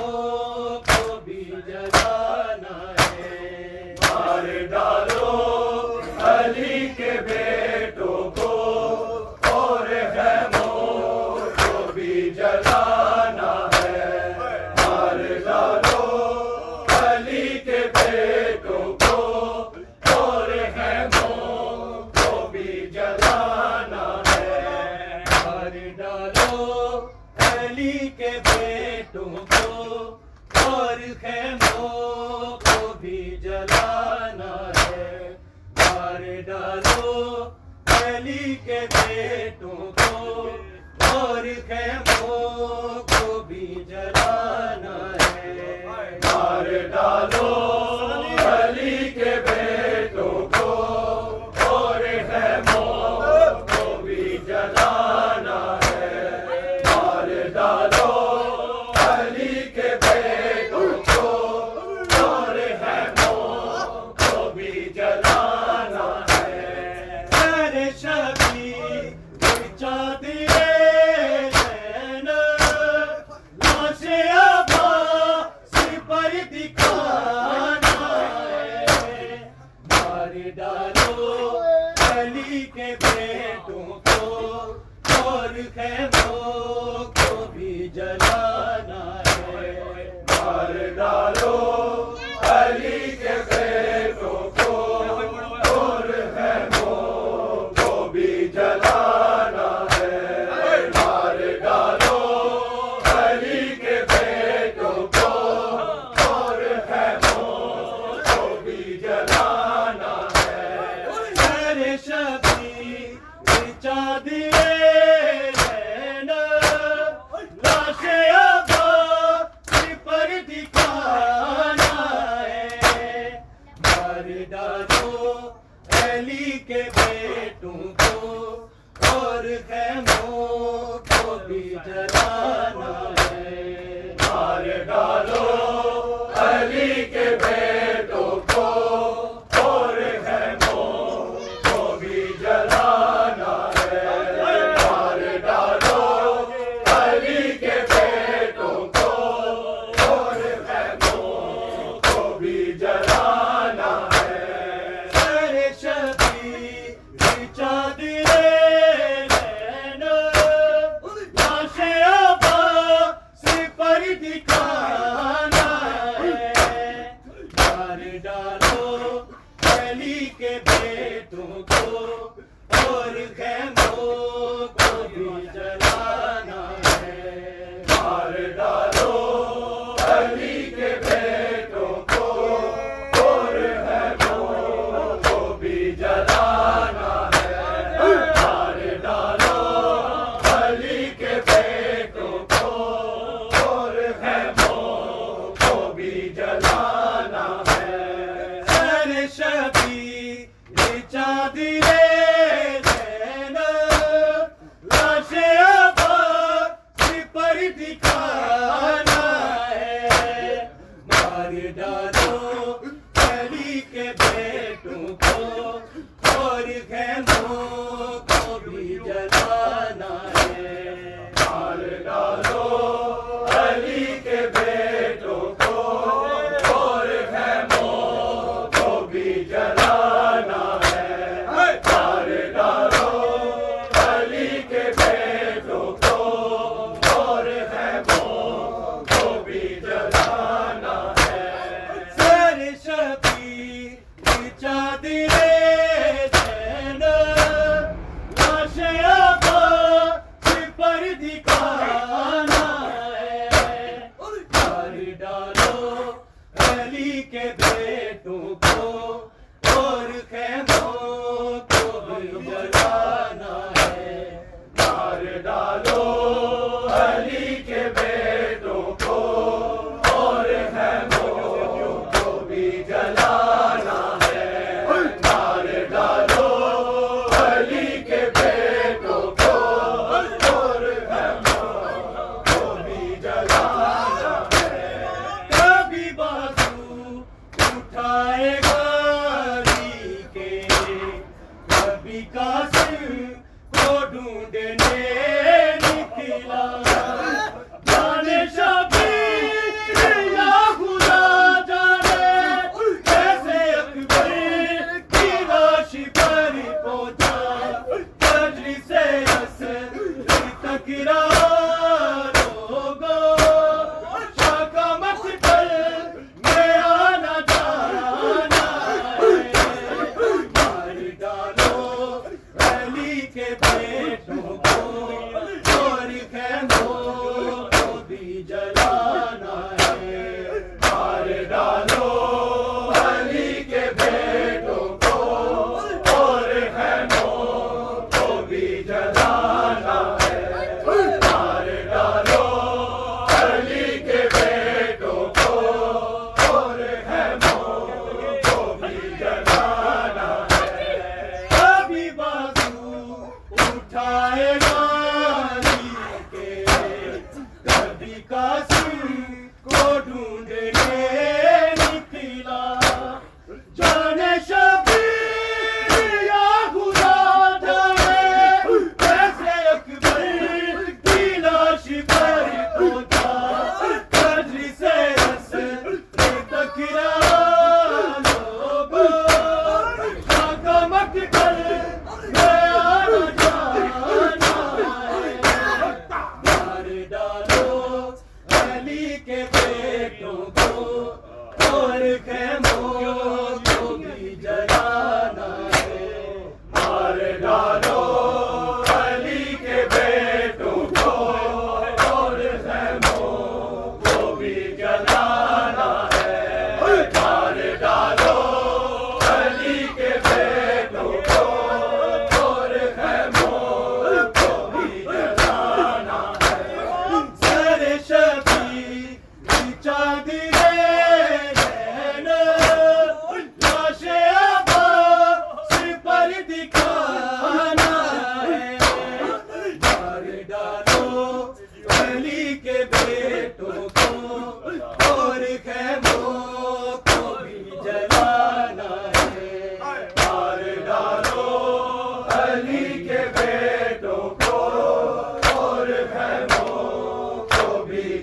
خیموں کو بھی کے بو کو علی کے پیٹوں کو اور خیموں کو بھی جلانا کر ڈالو علی کے بیٹوں کو اور خیموں کو بھی جلانا ہے۔ مار ڈالو۔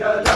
کو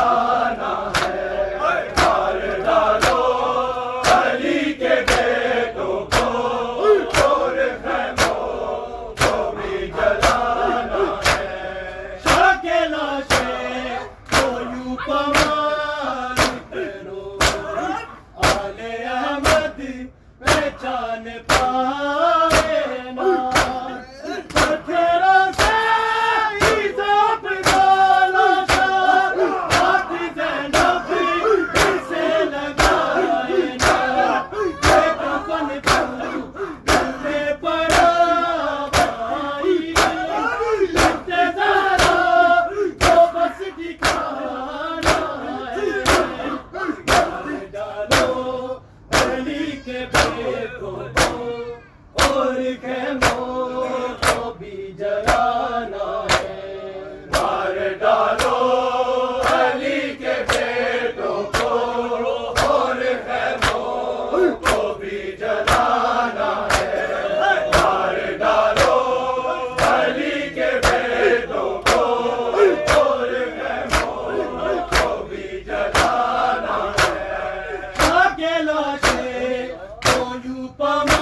کو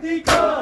پر